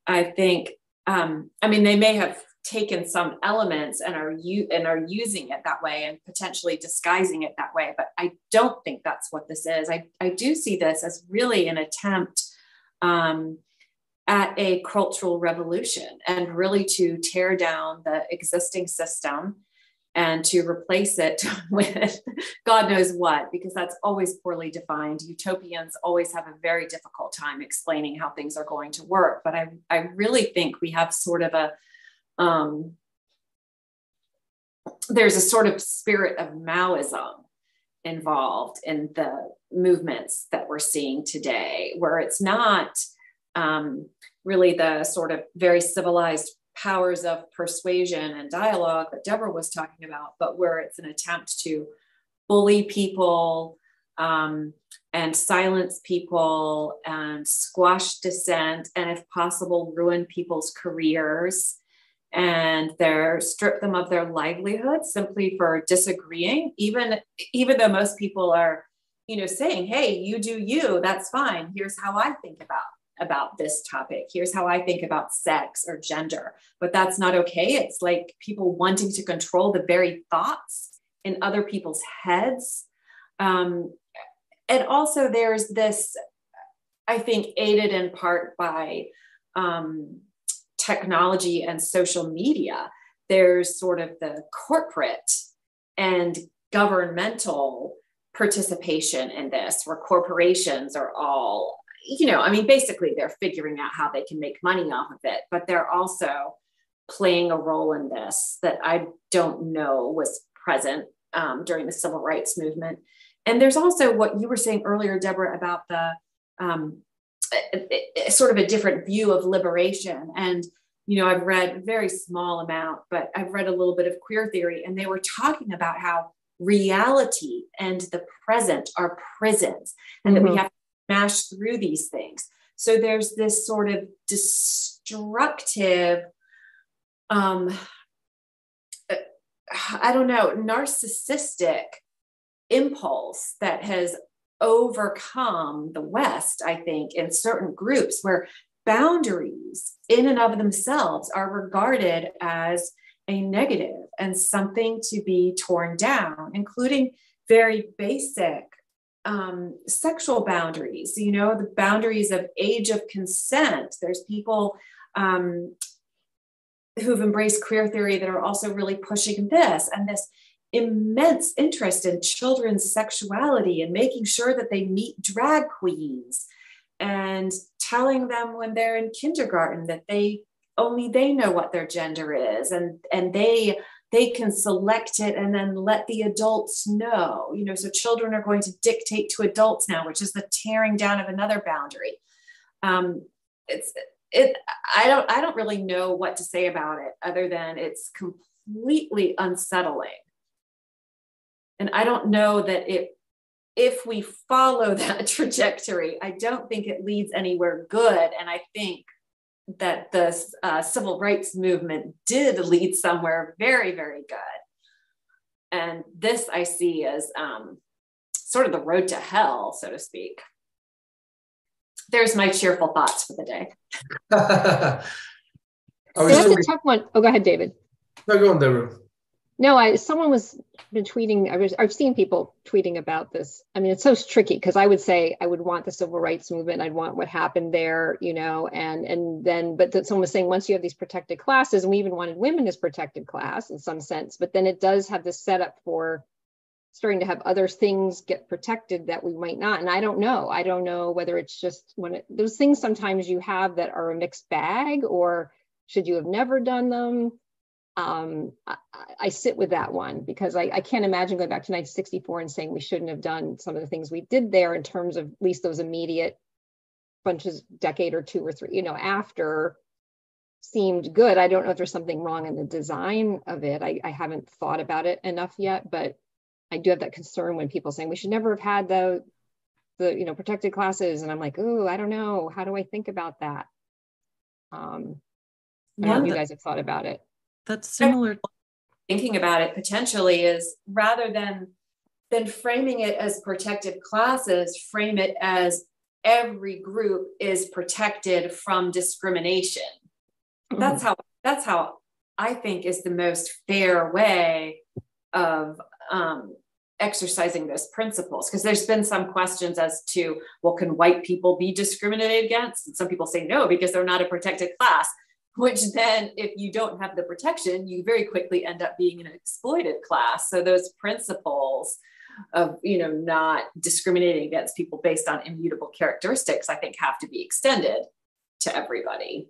I think, um, I mean, they may have taken some elements and are you and are using it that way and potentially disguising it that way but i don't think that's what this is i, I do see this as really an attempt um, at a cultural revolution and really to tear down the existing system and to replace it with God knows what, because that's always poorly defined. Utopians always have a very difficult time explaining how things are going to work. But I, I really think we have sort of a um, there's a sort of spirit of Maoism involved in the movements that we're seeing today, where it's not um, really the sort of very civilized powers of persuasion and dialogue that Deborah was talking about, but where it's an attempt to bully people um, and silence people and squash dissent, and if possible, ruin people's careers and they're strip them of their livelihood simply for disagreeing even even though most people are you know saying hey you do you that's fine. Here's how i think about about this topic. Here's how i think about sex or gender. But that's not okay. It's like people wanting to control the very thoughts in other people's heads. Um, and also there's this i think aided in part by um, technology and social media, there's sort of the corporate and governmental participation in this, where corporations are all, you know, I mean, basically they're figuring out how they can make money off of it, but they're also playing a role in this that I don't know was present um, during the civil rights movement. And there's also what you were saying earlier, Deborah, about the um, sort of a different view of liberation. And, you know, I've read a very small amount, but I've read a little bit of queer theory, and they were talking about how reality and the present are prisons and mm-hmm. that we mm-hmm. have to smash through these things. So there's this sort of destructive, um, I don't know, narcissistic impulse that has overcome the West, I think, in certain groups where boundaries in and of themselves are regarded as a negative and something to be torn down, including very basic um, sexual boundaries, you know, the boundaries of age of consent. There's people um, who've embraced queer theory that are also really pushing this and this immense interest in children's sexuality and making sure that they meet drag queens and telling them when they're in kindergarten that they only they know what their gender is and and they they can select it and then let the adults know. You know so children are going to dictate to adults now which is the tearing down of another boundary. Um, it's it i don't i don't really know what to say about it other than it's completely unsettling and i don't know that it if we follow that trajectory i don't think it leads anywhere good and i think that the uh, civil rights movement did lead somewhere very very good and this i see as um, sort of the road to hell so to speak there's my cheerful thoughts for the day. That's a tough one. Oh, go ahead, David. No, go on, Deborah. No, I someone was been tweeting. I was I've seen people tweeting about this. I mean, it's so tricky because I would say I would want the civil rights movement. I'd want what happened there, you know, and and then but that someone was saying once you have these protected classes, and we even wanted women as protected class in some sense, but then it does have this setup for starting to have other things get protected that we might not. And I don't know. I don't know whether it's just when it, those things sometimes you have that are a mixed bag, or should you have never done them? Um, I, I, sit with that one because I, I, can't imagine going back to 1964 and saying we shouldn't have done some of the things we did there in terms of at least those immediate bunches, decade or two or three, you know, after seemed good. I don't know if there's something wrong in the design of it. I, I haven't thought about it enough yet, but I do have that concern when people saying we should never have had the the you know protected classes, and I'm like, oh, I don't know, how do I think about that? Um, I don't know if you guys have thought about it. That's similar. Thinking about it potentially is rather than than framing it as protected classes, frame it as every group is protected from discrimination. Mm-hmm. That's how that's how I think is the most fair way of um, exercising those principles because there's been some questions as to well can white people be discriminated against and some people say no because they're not a protected class which then if you don't have the protection you very quickly end up being an exploited class. So those principles of you know not discriminating against people based on immutable characteristics i think have to be extended to everybody.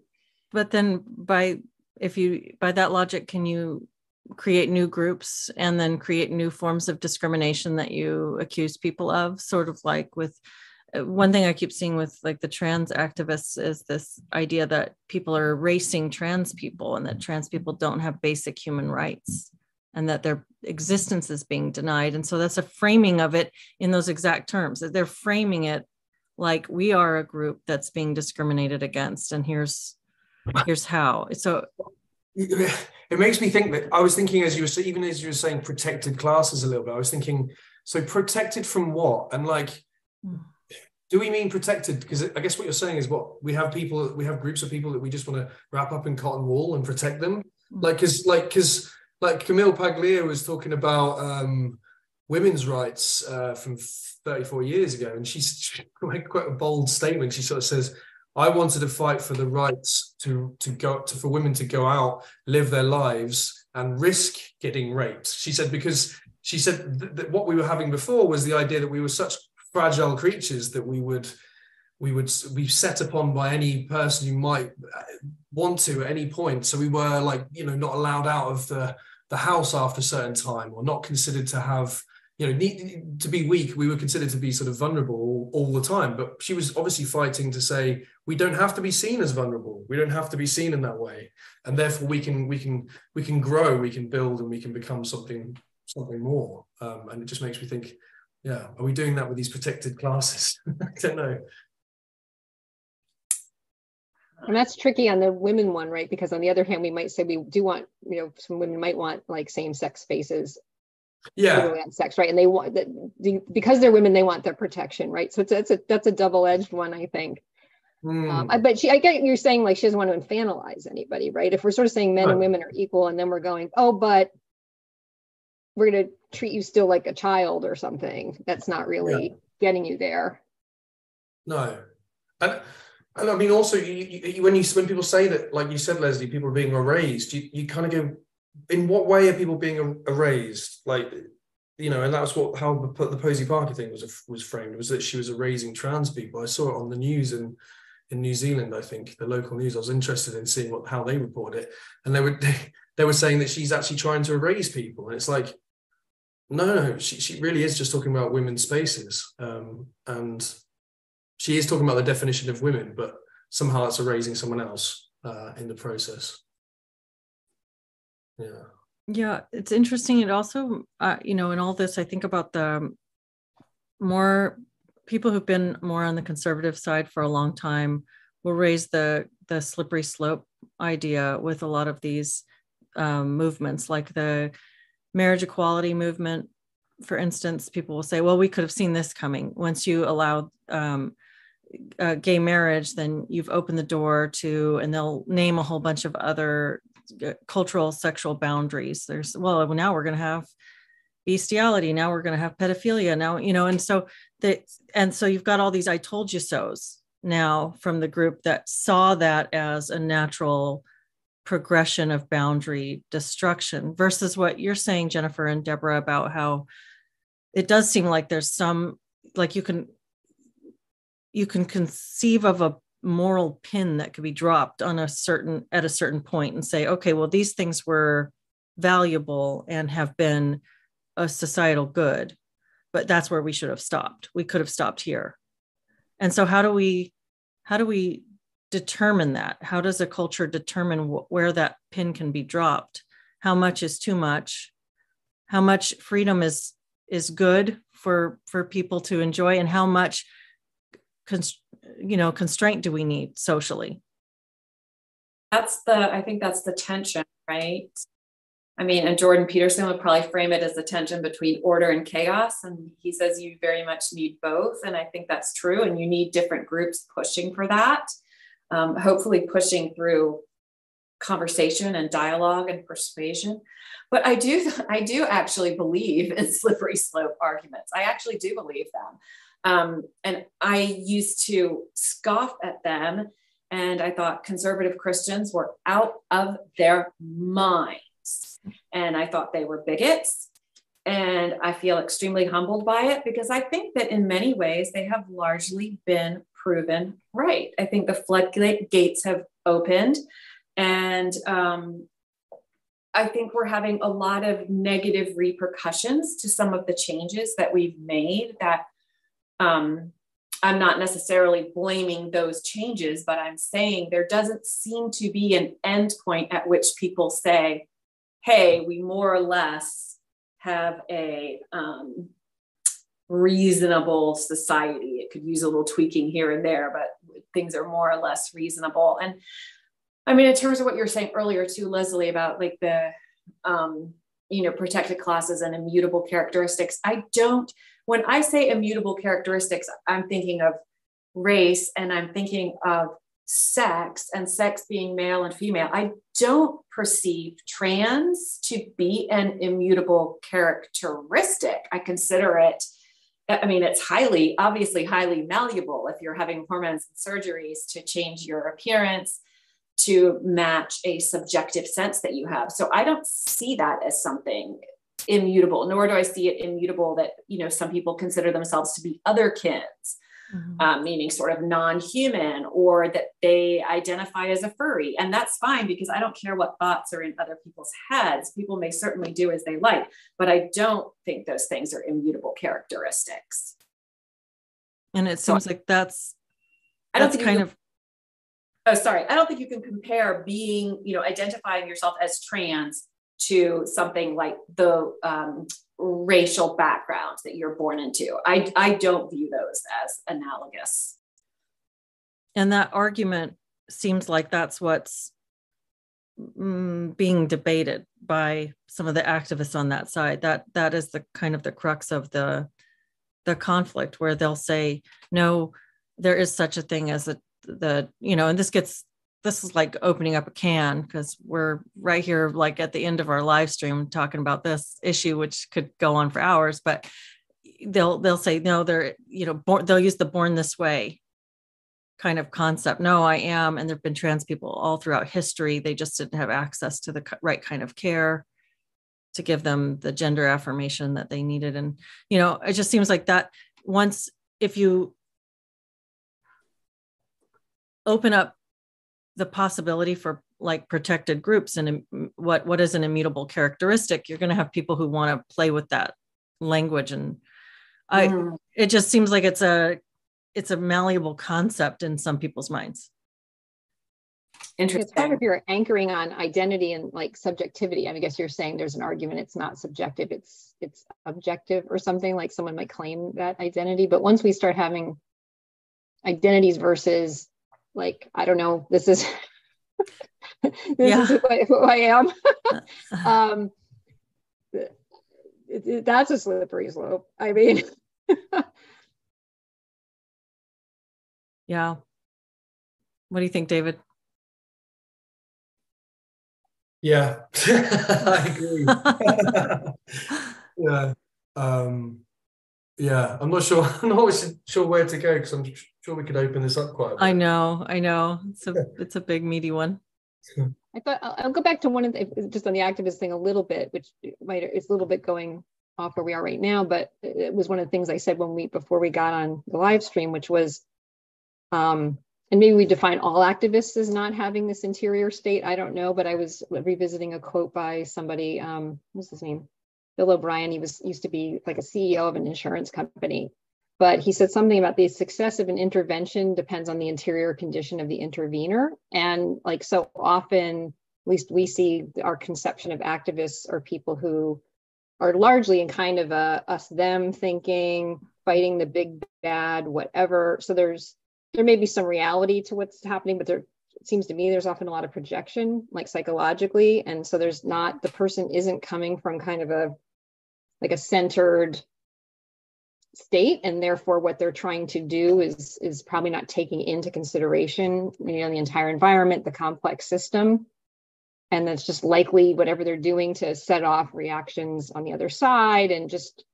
But then by if you by that logic can you create new groups and then create new forms of discrimination that you accuse people of? Sort of like with one thing i keep seeing with like the trans activists is this idea that people are erasing trans people and that trans people don't have basic human rights and that their existence is being denied and so that's a framing of it in those exact terms that they're framing it like we are a group that's being discriminated against and here's here's how so it makes me think that I was thinking as you were even as you were saying protected classes a little bit. I was thinking, so protected from what? And like, hmm. Do we mean protected? Because I guess what you're saying is what we have people, we have groups of people that we just want to wrap up in cotton wool and protect them. Hmm. Like, because like because like Camille Paglia was talking about um, women's rights uh, from 34 years ago, and she's she made quite a bold statement. She sort of says I wanted to fight for the rights to to go to for women to go out, live their lives, and risk getting raped. She said because she said that what we were having before was the idea that we were such fragile creatures that we would we would be set upon by any person who might uh, want to at any point. So we were like you know not allowed out of the the house after a certain time, or not considered to have you know, need, to be weak, we were considered to be sort of vulnerable all, the time. But she was obviously fighting to say we don't have to be seen as vulnerable. We don't have to be seen in that way, and therefore we can we can we can grow, we can build, and we can become something something more. Um, and it just makes me think, yeah, are we doing that with these protected classes? I don't know. And that's tricky on the women one, right? Because on the other hand, we might say we do want, you know, some women might want like same sex spaces yeah sex right and they want that because they're women they want their protection right so it's, it's a that's a double-edged one i think mm. um, I, but she i get you're saying like she doesn't want to infantilize anybody right if we're sort of saying men right. and women are equal and then we're going oh but we're going to treat you still like a child or something that's not really yeah. getting you there no and And I mean, also, you, you, when you when people say that, like you said, Leslie, people are being erased. You, you kind of go, in what way are people being er, erased? Like, you know, and that's what how the, Posie Parker thing was was framed was that she was erasing trans people. I saw it on the news in in New Zealand. I think the local news. I was interested in seeing what how they reported it, and they were they, they were saying that she's actually trying to erase people, and it's like, no, no, she she really is just talking about women's spaces, um, and she is talking about the definition of women, but somehow that's erasing someone else uh, in the process. Yeah. Yeah, it's interesting. It also, uh, you know, in all this, I think about the more people who've been more on the conservative side for a long time will raise the the slippery slope idea with a lot of these um, movements, like the marriage equality movement, for instance. People will say, "Well, we could have seen this coming." Once you allow um, uh, gay marriage, then you've opened the door to, and they'll name a whole bunch of other uh, cultural sexual boundaries. There's, well, now we're going to have bestiality. Now we're going to have pedophilia. Now, you know, and so the, and so you've got all these I told you so's now from the group that saw that as a natural progression of boundary destruction versus what you're saying, Jennifer and Deborah, about how it does seem like there's some, like you can you can conceive of a moral pin that could be dropped on a certain at a certain point and say okay well these things were valuable and have been a societal good but that's where we should have stopped. We could have stopped here. And so how do we how do we determine that? How does a culture determine wh- where that pin can be dropped? How much is too much? How much freedom is is good for for people to enjoy? And how much const- you know constraint do we need socially? That's the i think that's the tension right? I mean and jordan peterson would probably frame it as the tension between order and chaos and he says you very much need both and i think that's true and you need different groups pushing for that um, hopefully pushing through conversation and dialogue and persuasion but i do i do actually believe in slippery slope arguments i actually do believe them um, and I used to scoff at them. And I thought conservative Christians were out of their minds. And I thought they were bigots. And I feel extremely humbled by it because I think that in many ways they have largely been proven right. I think the floodgates have opened. And um, I think we're having a lot of negative repercussions to some of the changes that we've made that um, I'm not necessarily blaming those changes, but I'm saying there doesn't seem to be an end point at which people say, hey, we more or less have a um, reasonable society. It could use a little tweaking here and there, but things are more or less reasonable. And I mean, in terms of what you were saying earlier too, Leslie, about like the, um, you know, protected classes and immutable characteristics, I don't when I say immutable characteristics, I'm thinking of race and I'm thinking of sex and sex being male and female. I don't perceive trans to be an immutable characteristic. I consider it, I mean, it's highly, obviously, highly malleable if you're having hormones and surgeries to change your appearance to match a subjective sense that you have. So I don't see that as something immutable, nor do I see it immutable that, you know, some people consider themselves to be otherkins, mm-hmm. um, meaning sort of non human, or that they identify as a furry. And that's fine because I don't care what thoughts are in other people's heads. People may certainly do as they like, but I don't think those things are immutable characteristics. And it seems so, like that's, I don't think kind of oh sorry i don't think you can compare being you know identifying yourself as trans to something like the um, racial background that you're born into. I, I don't view those as analogous. And that argument seems like that's what's mm, being debated by some of the activists on that side. That that is the kind of the crux of the the conflict, where they'll say, no, there is such a thing as a the you know, and this gets this is like opening up a can because we're right here like at the end of our live stream talking about this issue which could go on for hours but they'll they'll say no they're you know born, they'll use the born this way kind of concept. No, I am. And there have been trans people all throughout history. They just didn't have access to the right kind of care to give them the gender affirmation that they needed. And, you know, it just seems like that once, if you open up the possibility for like protected groups and what what is an immutable characteristic you're going to have people who want to play with that language and i mm. it just seems like it's a it's a malleable concept in some people's minds Interesting. It's hard if you're anchoring on identity and like subjectivity. I, mean, I guess you're saying there's an argument it's not subjective, it's it's objective or something like someone might claim that identity. But once we start having identities versus like, I don't know, this is this yeah. is who I, who I am. um, it, it, that's a slippery slope. I mean, yeah. What do you think, David? Yeah, I agree. yeah, um, yeah. I'm not sure. I'm not always sure where to go because I'm sure we could open this up quite. I know. I know. It's a it's a big meaty one. I thought I'll go back to one of the just on the activist thing a little bit, which might it's a little bit going off where we are right now, but it was one of the things I said when we before we got on the live stream, which was um and maybe we define all activists as not having this interior state. I don't know, but I was revisiting a quote by somebody. Um, what's his name? Bill O'Brien. He was used to be like a CEO of an insurance company, but he said something about the success of an intervention depends on the interior condition of the intervener. And like so often, at least we see our conception of activists are people who are largely in kind of a us them thinking, fighting the big bad, whatever. So there's there may be some reality to what's happening, but there seems to me there's often a lot of projection, like psychologically. And so there's not the person isn't coming from kind of a like a centered state and therefore what they're trying to do is is probably not taking into consideration you know the entire environment the complex system and that's just likely whatever they're doing to set off reactions on the other side and just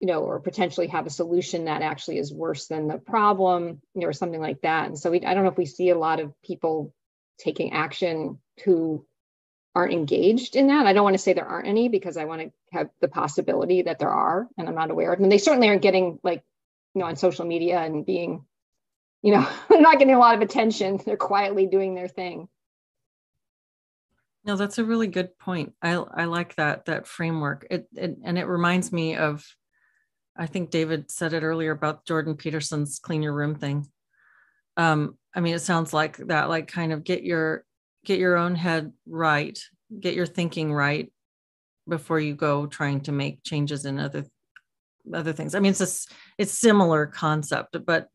you know, or potentially have a solution that actually is worse than the problem, you know, or something like that. And so we, I don't know if we see a lot of people taking action who aren't engaged in that. I don't want to say there aren't any because I want to have the possibility that there are, and I'm not aware of them. They certainly aren't getting like, you know, on social media and being, you know, not getting a lot of attention. They're quietly doing their thing. No, that's a really good point. I I like that that framework. It, it and it reminds me of I think David said it earlier about Jordan Peterson's clean your room thing. Um, I mean, it sounds like that, like kind of get your get your own head right, get your thinking right before you go trying to make changes in other other things. I mean, it's a it's similar concept, but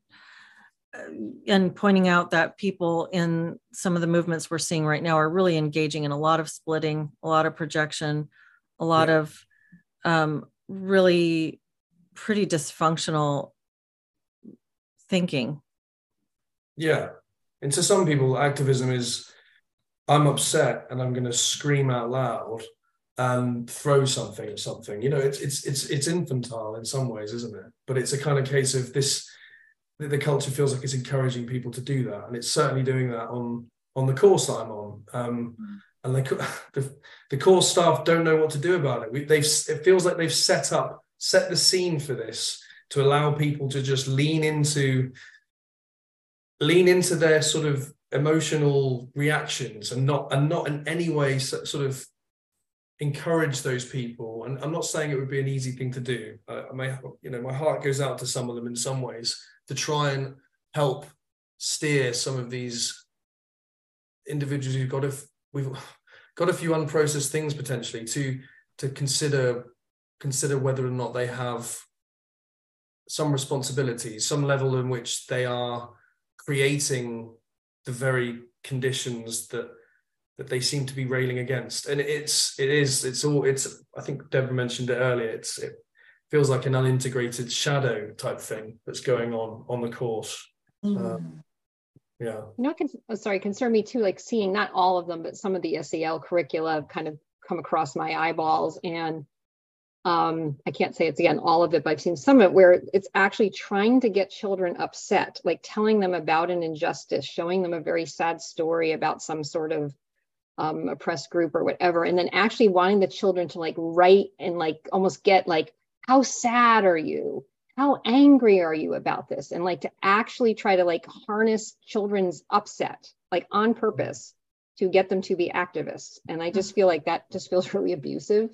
uh, and pointing out that people in some of the movements we're seeing right now are really engaging in a lot of splitting, a lot of projection, a lot yeah. of um, really pretty dysfunctional thinking. Yeah. And to some people, activism is I'm upset and I'm going to scream out loud and throw something at something. You know, it's it's it's it's infantile in some ways, isn't it? But it's a kind of case of this. The culture feels like it's encouraging people to do that, and it's certainly doing that on on the course that I'm on. Um, mm. And they, the the course staff don't know what to do about it. We, they've it feels like they've set up set the scene for this to allow people to just lean into lean into their sort of emotional reactions and not and not in any way sort of encourage those people. And i'm not saying it would be an easy thing to do. Uh, I may, you know my heart goes out to some of them in some ways to try and help steer some of these individuals who've got a we've got a few unprocessed things potentially to to consider consider whether or not they have some responsibilities, some level in which they are creating the very conditions that that they seem to be railing against. And it's it is it's all it's I think Deborah mentioned it earlier. It's it feels like an unintegrated shadow type thing that's going on on the course. Mm. Um, yeah. You know, oh, sorry, concern me too, like seeing not all of them, but some of the SEL curricula kind of come across my eyeballs and um, I can't say it's again all of it, but I've seen some of it where it's actually trying to get children upset, like telling them about an injustice, showing them a very sad story about some sort of um, oppressed group or whatever, and then actually wanting the children to like write and like almost get like, how sad are you? How angry are you about this? And like to actually try to like harness children's upset, like on purpose to get them to be activists. And I just feel like that just feels really abusive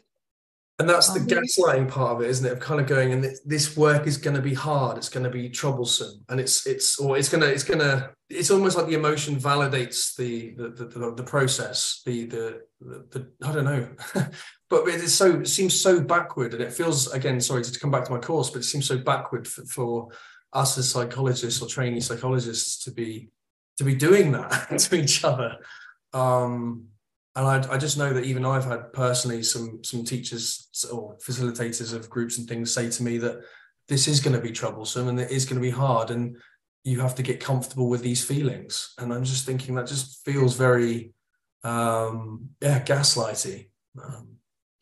and that's the gaslighting part of it isn't it? Of kind of going and this work is going to be hard. It's going to be troublesome. And it's it's or it's going to it's going to it's almost like the emotion validates the the the, the process the, the the, the i don't know. But it is so it seems so backward and it feels again sorry to come back to my course but it seems so backward for, for us as psychologists or trainee psychologists to be to be doing that to each other. Um and I, I, just know that even I've had personally some some teachers or facilitators of groups and things say to me that this is going to be troublesome and it is going to be hard and you have to get comfortable with these feelings. And i'm just thinking that just feels very um yeah gaslighty um,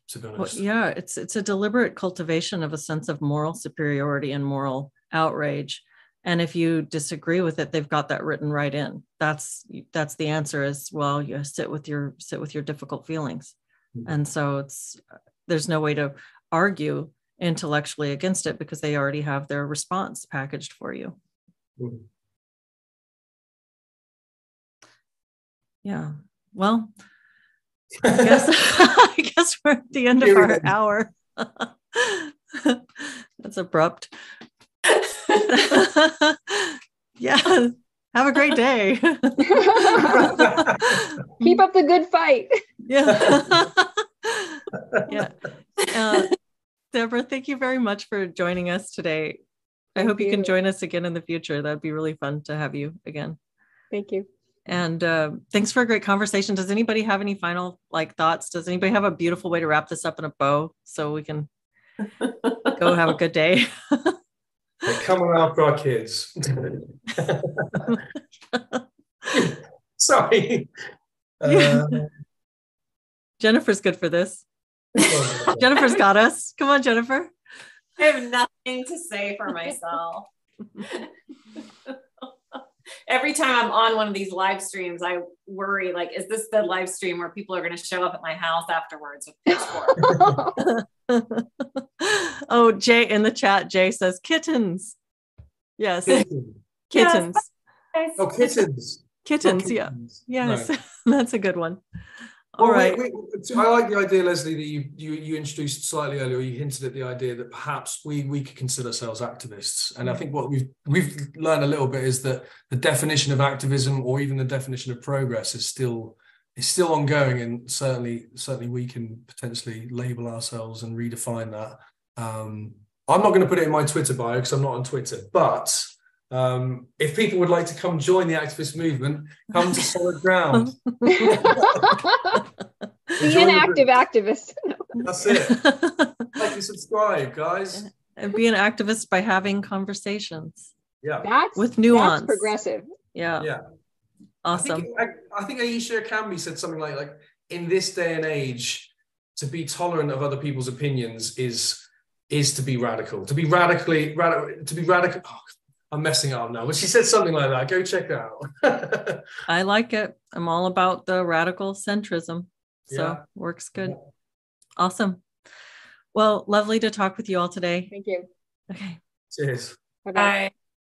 to be honest. well, yeah it's it's a deliberate cultivation of a sense of moral superiority and moral outrage and if you disagree with it they've got that written right in. That's that's the answer as well you sit with your sit with your difficult feelings. Mm-hmm. and so it's there's no way to argue intellectually against it because they already have their response packaged for you. Mm-hmm. yeah. Well i guess i guess we're at the end of our hour. That's abrupt yeah. Have a great day. Keep up the good fight. Yeah. yeah. Uh, Deborah, thank you very much for joining us today. I hope you. you. can join us again in the future. That'd be really fun to have you again. Thank you. And uh, thanks for a great conversation. Does anybody have any final like thoughts? Does anybody have a beautiful way to wrap this up in a bow so we can go have a good day? They're coming after our kids. Sorry. Uh, Jennifer's good for this. Jennifer's got us. Come on, Jennifer. I have nothing to say for myself. Every time I'm on one of these live streams, I worry like, is this the live stream where people are going to show up at my house afterwards with pitchforks? oh, Jay in the chat, Jay says kittens. Yes. Kittens. kittens. Yes. Oh, kittens. Kittens, oh, yeah. Yes. No. That's a good one. All well, right. Wait, wait. I like the idea, Leslie, that you, you you introduced slightly earlier. You hinted at the idea that perhaps we we could consider ourselves activists. And I think what we've we've learned a little bit is that the definition of activism, or even the definition of progress, is still it's still ongoing, and certainly certainly we can potentially label ourselves and redefine that. Um, I'm not going to put it in my Twitter bio because I'm not on Twitter, but um, if people would like to come join the activist movement, come to solid ground. Be an active activist. That's it. like and subscribe, guys. And be an activist by having conversations. Yeah. That's with nuance. That's progressive. Yeah. Yeah. Awesome. I think, I, I think Ayishat Akanbi said something like, like, in this day and age, to be tolerant of other people's opinions is is to be radical. To be radically radical. To be radical. Oh, I'm messing up now, but she said something like that. Go check it out. I like it. I'm all about the radical centrism. So yeah. works good. Yeah. Awesome. Well, lovely to talk with you all today. Thank you. Okay. Cheers. Bye-bye. Bye.